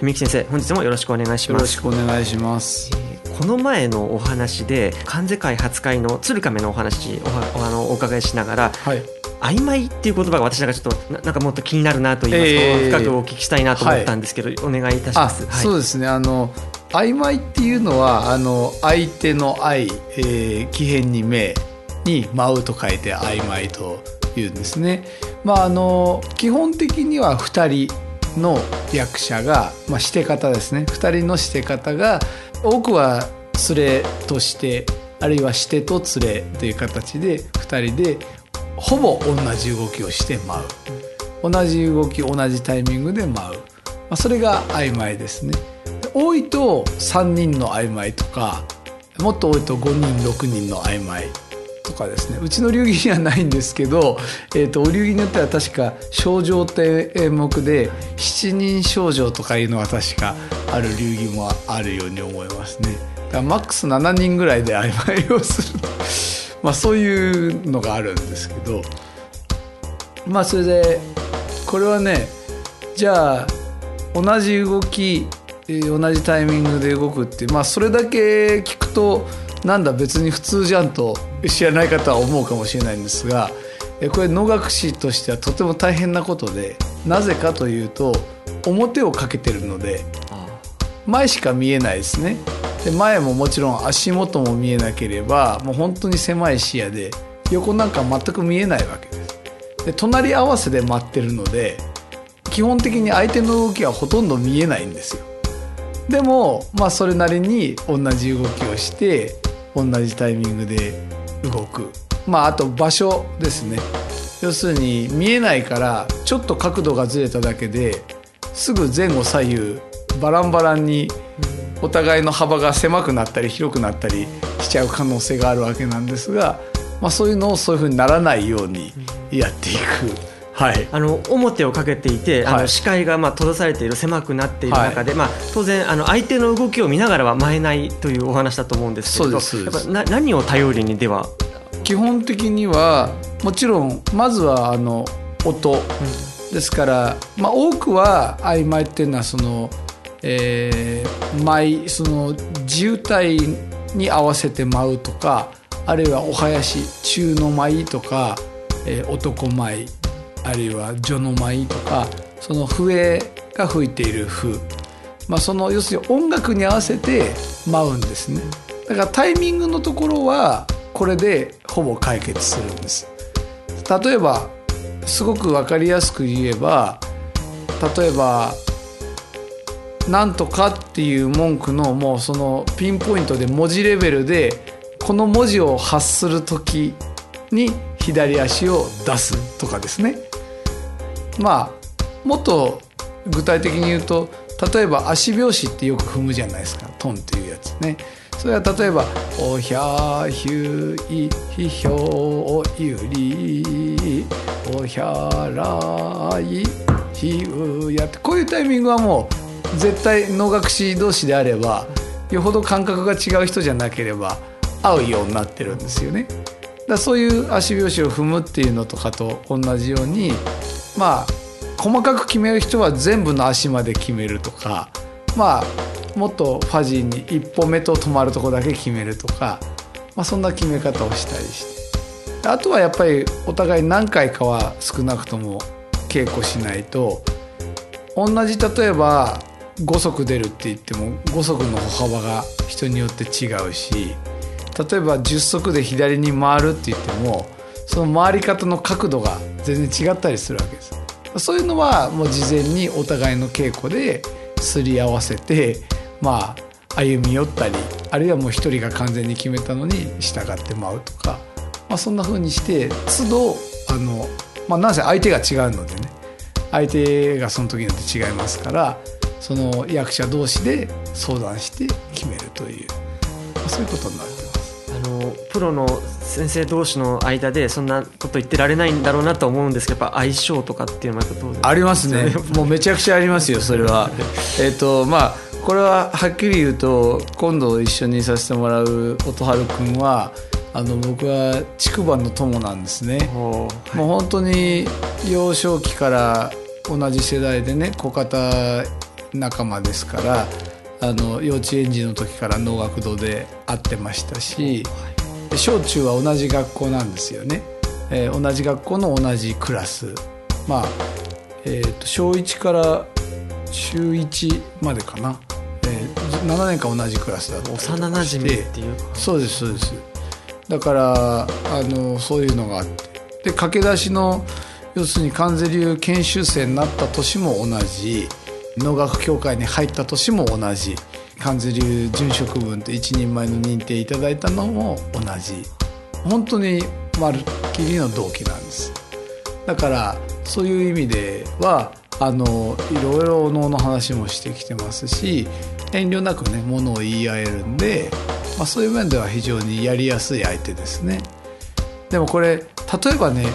文幸先生本日もよろしくお願いします。よろしくお願いします。この前のお話で関西会初会の鶴亀のお話おあのお伺いしながら、はい、曖昧っていう言葉が私なんかちょっとなんかもっと気になるなと言いますか、えー、深くお聞きしたいなと思ったんですけど、はい、お願いいたします。はい、そうですね。あの曖昧っていうのはあの相手の愛、えー、奇変に名に舞うと書いて曖昧というんですね。まああの基本的には2人の役者が、まあ、して方ですね。2人のして方が多くは連れとしてあるいはしてと連れという形で2人でほぼ同じ動きをして舞う。同じ動き同じタイミングで舞う、まあ、それが曖昧ですね。多いと3人の曖昧とかもっと多いと5人6人の曖昧。とかですねうちの流儀にはないんですけど、えーと、お流儀によっては確か「症状」って演目で七人症状とかいうのは確かある流儀もあるように思いますね。だからマックス7人ぐらいで曖昧をする まあそういうのがあるんですけどまあそれでこれはねじゃあ同じ動き同じタイミングで動くってまあそれだけ聞くとなんだ別に普通じゃんと知らない方は思うかもしれないんですがこれ能楽師としてはとても大変なことでなぜかというと表をかけてるので前しか見えないですね。で前ももちろん足元も見えなければもう本当に狭い視野で横なんか全く見えないわけです。で隣り合わせで待ってるので基本的に相手の動きはほとんど見えないんですよ。でもまあそれなりに同じ動きをして同じタイミングで動くまああと場所ですね要するに見えないからちょっと角度がずれただけですぐ前後左右バランバランにお互いの幅が狭くなったり広くなったりしちゃう可能性があるわけなんですが、まあ、そういうのをそういうふうにならないようにやっていく。はい、あの表をかけていて、はい、あの視界がまあ閉ざされている狭くなっている中で、はい、まあ、当然あの相手の動きを見ながらは舞えないというお話だと思うんですけどやっぱな何を頼りにでは？基本的にはもちろんまずはあの音、うん、ですから、まあ、多くは曖昧っていうのはそのえー、舞その渋滞に合わせて舞うとかあるいはお囃子中の舞とか、えー、男舞あるいは女の舞とかその笛が吹いている風、まあ、その要するに音楽に合わせて舞うんですね。だからタイミングのところはこれでほぼ解決するんです。例えばすごく分かりやすく言えば例えばなんとかっていう文句のもうそのピンポイントで文字レベルでこの文字を発する時に左足を出すとかですね。まあもっと具体的に言うと例えば足拍子ってよく踏むじゃないですかトンっていうやつねそれは例えば「おひゃひゅいひひょうゆりおひゃらいひうや」ってこういうタイミングはもう絶対能楽師同士であればよほど感覚が違う人じゃなければ合うようになってるんですよね。だそういう足拍子を踏むっていうのとかと同じようにまあ細かく決める人は全部の足まで決めるとかまあもっとファジーに一歩目と止まるとこだけ決めるとか、まあ、そんな決め方をしたりして。あとはやっぱりお互い何回かは少なくとも稽古しないと同じ例えば5足出るって言っても5足の歩幅が人によって違うし例えば10足で左に回るって言ってもその回り方の角度が全然違ったりするわけですそういうのはもう事前にお互いの稽古ですり合わせてまあ歩み寄ったりあるいはもう一人が完全に決めたのに従ってまうとか、まあ、そんな風にして都度あの、まあ、なんせ相手が違うのでね相手がその時によって違いますからその役者同士で相談して決めるという、まあ、そういうことになってます。あのプロの先生同士の間でそんなこと言ってられないんだろうなと思うんですけどやっぱ相性とかっていうのは当然ありますね。もうめちゃくちゃありますよそれは。えっとまあこれははっきり言うと今度一緒にさせてもらう音春君はあの僕は筑波の友なんですね、はい、もう本当に幼少期から同じ世代でね小型仲間ですからあの幼稚園児の時から能楽堂で会ってましたし、小中は同じ学校なんですよね、えー、同じ学校の同じクラス。まあ、えーと、小1から中1までかな、えー、7年間同じクラスだった幼なじみっていうそうですそうです。だからあのそういうのがあって。で駆け出しの要するに関税流研修生になった年も同じ。農学協会に入った年も同じ関税流殉職分と一人前の認定いただいたのも同じ。本当にまるっきりの同期なんです。だからそういう意味ではあのいろいろ能の話もしてきてますし遠慮なくねものを言い合えるんで、まあ、そういう面では非常にやりやすい相手ですね。でもこれ例えばね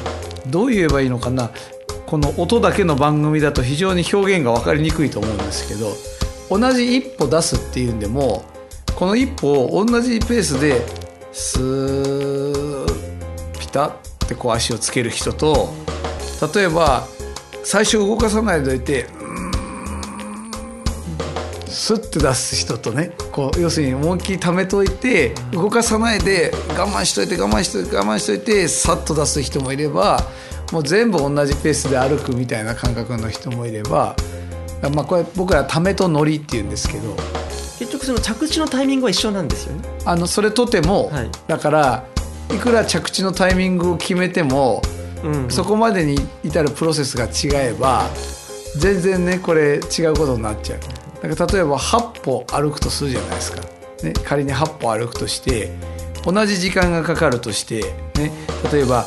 どう言えばいいのかな。この音だけの番組だと非常に表現が分かりにくいと思うんですけど同じ一歩出すっていうんでもこの一歩を同じペースでスーピタってこう足をつける人と例えば最初動かさないでおいてスッて出す人とねこう要するに思いっきり溜めといて動かさないで我慢しといて我慢しといて我慢しといてさっと出す人もいればもう全部同じペースで歩くみたいな感覚の人もいれば、まあ、これ僕らためとノリっていうんですけど結局その着地のタイミングは一緒なんですよね。あのそれとても、はい、だからいくら着地のタイミングを決めても、うんうん、そこまでに至るプロセスが違えば全然ねこれ違うことになっちゃう。だから例えば8歩歩くとするじゃないですか、ね、仮に8歩歩くとして同じ時間がかかるとして、ね、例えば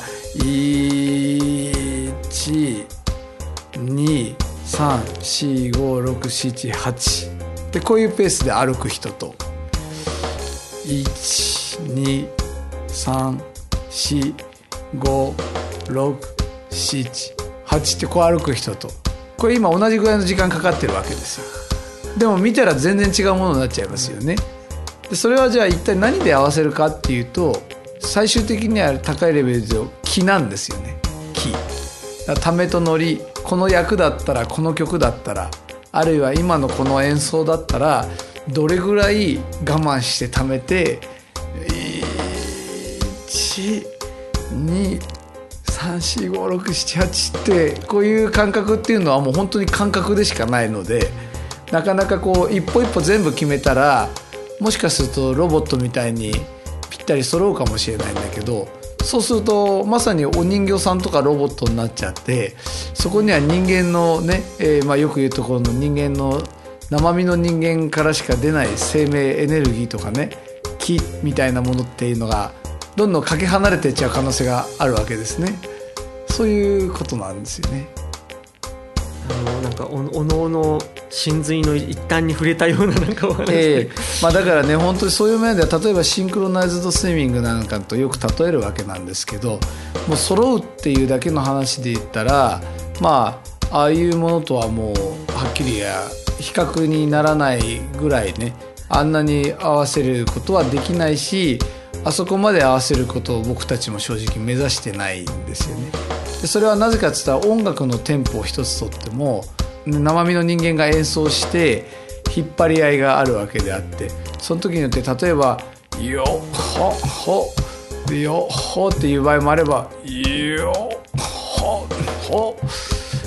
345678でこういうペースで歩く人と。12345678ってこう歩く人と。これ今同じぐらいの時間かかってるわけですよ。でも見たら全然違うものになっちゃいますよね。でそれはじゃあ一体何で合わせるかっていうと最終的には高いレベルで気なんですよね。気。ためとノリこの役だったらこの曲だったらあるいは今のこの演奏だったらどれぐらい我慢してためて12345678ってこういう感覚っていうのはもう本当に感覚でしかないのでなかなかこう一歩一歩全部決めたらもしかするとロボットみたいにぴったり揃うかもしれないんだけどそうするとまさにお人形さんとかロボットになっちゃってそこには人間のね、えー、まあよく言うところの人間の生身の人間からしか出ない生命エネルギーとかね木みたいなものっていうのがどんどんかけ離れていっちゃう可能性があるわけですねそういうことなんですよね。あのなんかおおのおの真髄の一端に触れたようななんかお話、えー、まあ、だからね本当にそういう面では例えばシンクロナイズドスイミングなんかとよく例えるわけなんですけどもう揃うっていうだけの話で言ったらまあああいうものとはもうはっきりや比較にならないぐらいねあんなに合わせることはできないしあそこまで合わせることを僕たちも正直目指してないんですよね。でそれはなぜかって言ったら音楽のテンポを一つとっても生身の人間が演奏して引っ張り合いがあるわけであってその時によって例えば「よほほ」で「よほ」っていう場合もあれば「よほほ」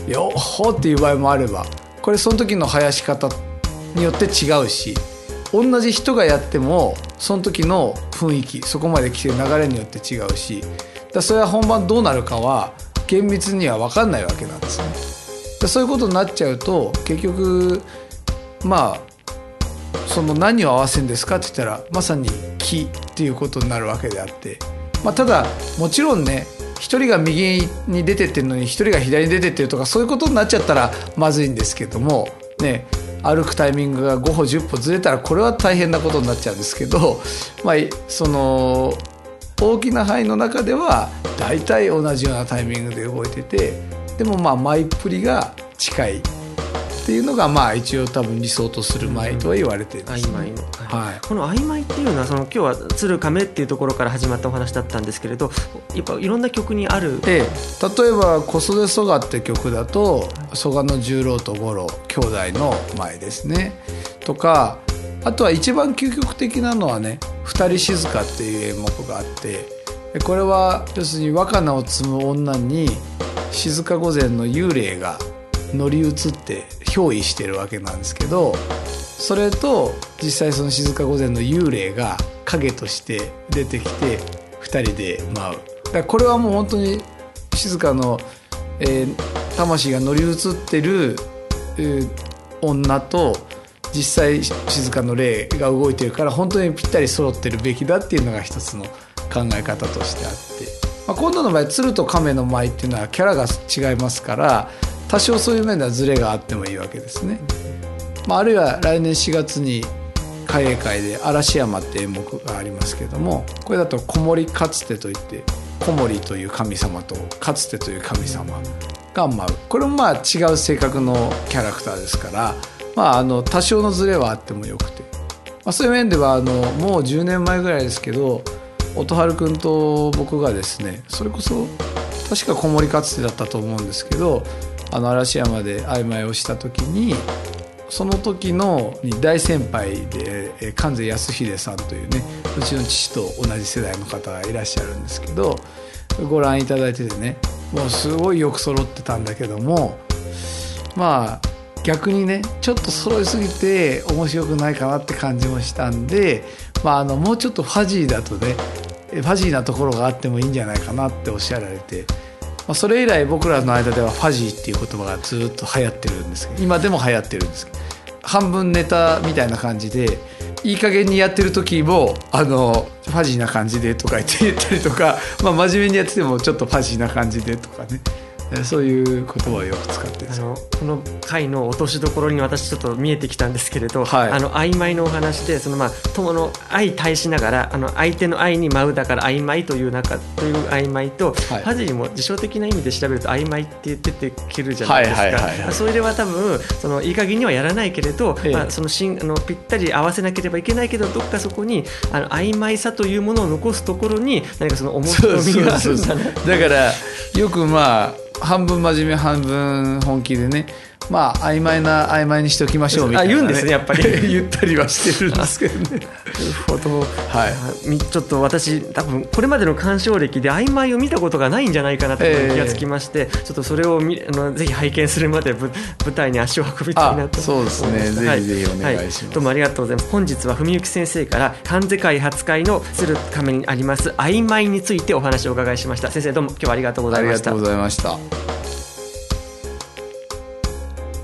よほっていう場合もあればこれその時の生やし方によって違うし同じ人がやってもその時の雰囲気そこまで来てる流れによって違うしだそれは本番どうなるかは厳密には分かんないわけなんですね。そういうことになっちゃうと結局まあその何を合わせるんですかって言ったらまさに木っていうことになるわけであって、まあ、ただもちろんね一人が右に出てってるのに一人が左に出てってるとかそういうことになっちゃったらまずいんですけどもね歩くタイミングが5歩10歩ずれたらこれは大変なことになっちゃうんですけど、まあ、その大きな範囲の中では大体同じようなタイミングで動いててでもまあ前っぷりが近いっていうのがまあ一応多分理想とする舞とは言われています、ね、曖昧の、はい、この曖昧っていうのはその今日は「鶴亀」っていうところから始まったお話だったんですけれどやっぱいろんな曲にある、ええ、例えば「小袖蘇我」って曲だと蘇我の十郎と五郎兄弟の舞ですね。とかあとは一番究極的なのはね「二人静か」っていう演目があってこれは要するに若菜を摘む女に静御前の幽霊が乗り移って憑依してるわけなんですけどそれと実際その静御前の幽霊が影として出てきて2人で舞う。だこれはもう本当に静かの、えー、魂が乗り移ってる、えー、女と実際静かの霊が動いてるから本当にぴったり揃ってるべきだっていうのが一つの考え方としてあって、まあ、今度の場合鶴と亀の舞っていうのはキャラが違いますから多少そういう面ではズレがあってもいいわけですね。まあ、あるいは来年4月に海営会で嵐山って演目がありますけどもこれだと子守かつてといって子守という神様とかつてという神様が舞うこれもまあ違う性格のキャラクターですから、まあ、あの多少のズレはあってもよくて、まあ、そういう面ではあのもう10年前ぐらいですけど音春君と僕がですねそれこそ確か子守かつてだったと思うんですけどあの嵐山で曖昧をした時にその時の大先輩で関西康秀さんというねうちの父と同じ世代の方がいらっしゃるんですけどご覧いただいててねもうすごいよく揃ってたんだけどもまあ逆にねちょっと揃いすぎて面白くないかなって感じもしたんで、まあ、あのもうちょっとファジーだとねファジーなところがあってもいいんじゃないかなっておっしゃられてまあ、それ以来僕らの間ではファジーっていう言葉がずっと流行ってるんですけど今でも流行ってるんですけど半分ネタみたいな感じでいい加減にやってる時もあのファジーな感じでとか言って言ったりとか、まあ、真面目にやっててもちょっとファジーな感じでとかね。そういう言葉をよく使ってあのこの回の落としどころに私ちょっと見えてきたんですけれど、はい、あの曖昧のお話でそのまあ友の相対しながらあの相手の愛に舞うだから曖昧という中という曖昧と、はい、ファジーも辞書的な意味で調べると曖昧って出てくるじゃないですか。それでは多分そのいい加減にはやらないけれど、ええ、まあそのしんあのぴったり合わせなければいけないけどどっかそこにあの曖昧さというものを残すところに何かその面白みがあるんだな。だからよくまあ半分真面目半分本気でねまあ曖昧な曖昧にしておきましょうみたいな、ね、言うんですねやっぱり。言ったりはしてるんですけどね。なるほど、はい、ちょっと私多分これまでの鑑賞歴で曖昧を見たことがないんじゃないかなと気がつきまして、えー、ちょっとそれをみあのぜひ拝見するまで舞台に足を運びたいなと。そうですね。ぜひぜひお願いします、はい、どうもありがとうございます。本日は文幸先生から関世界初回の鶴亀にあります曖昧についてお話をお伺いしました。先生どうも今日はありがとうございました。ありがとうございました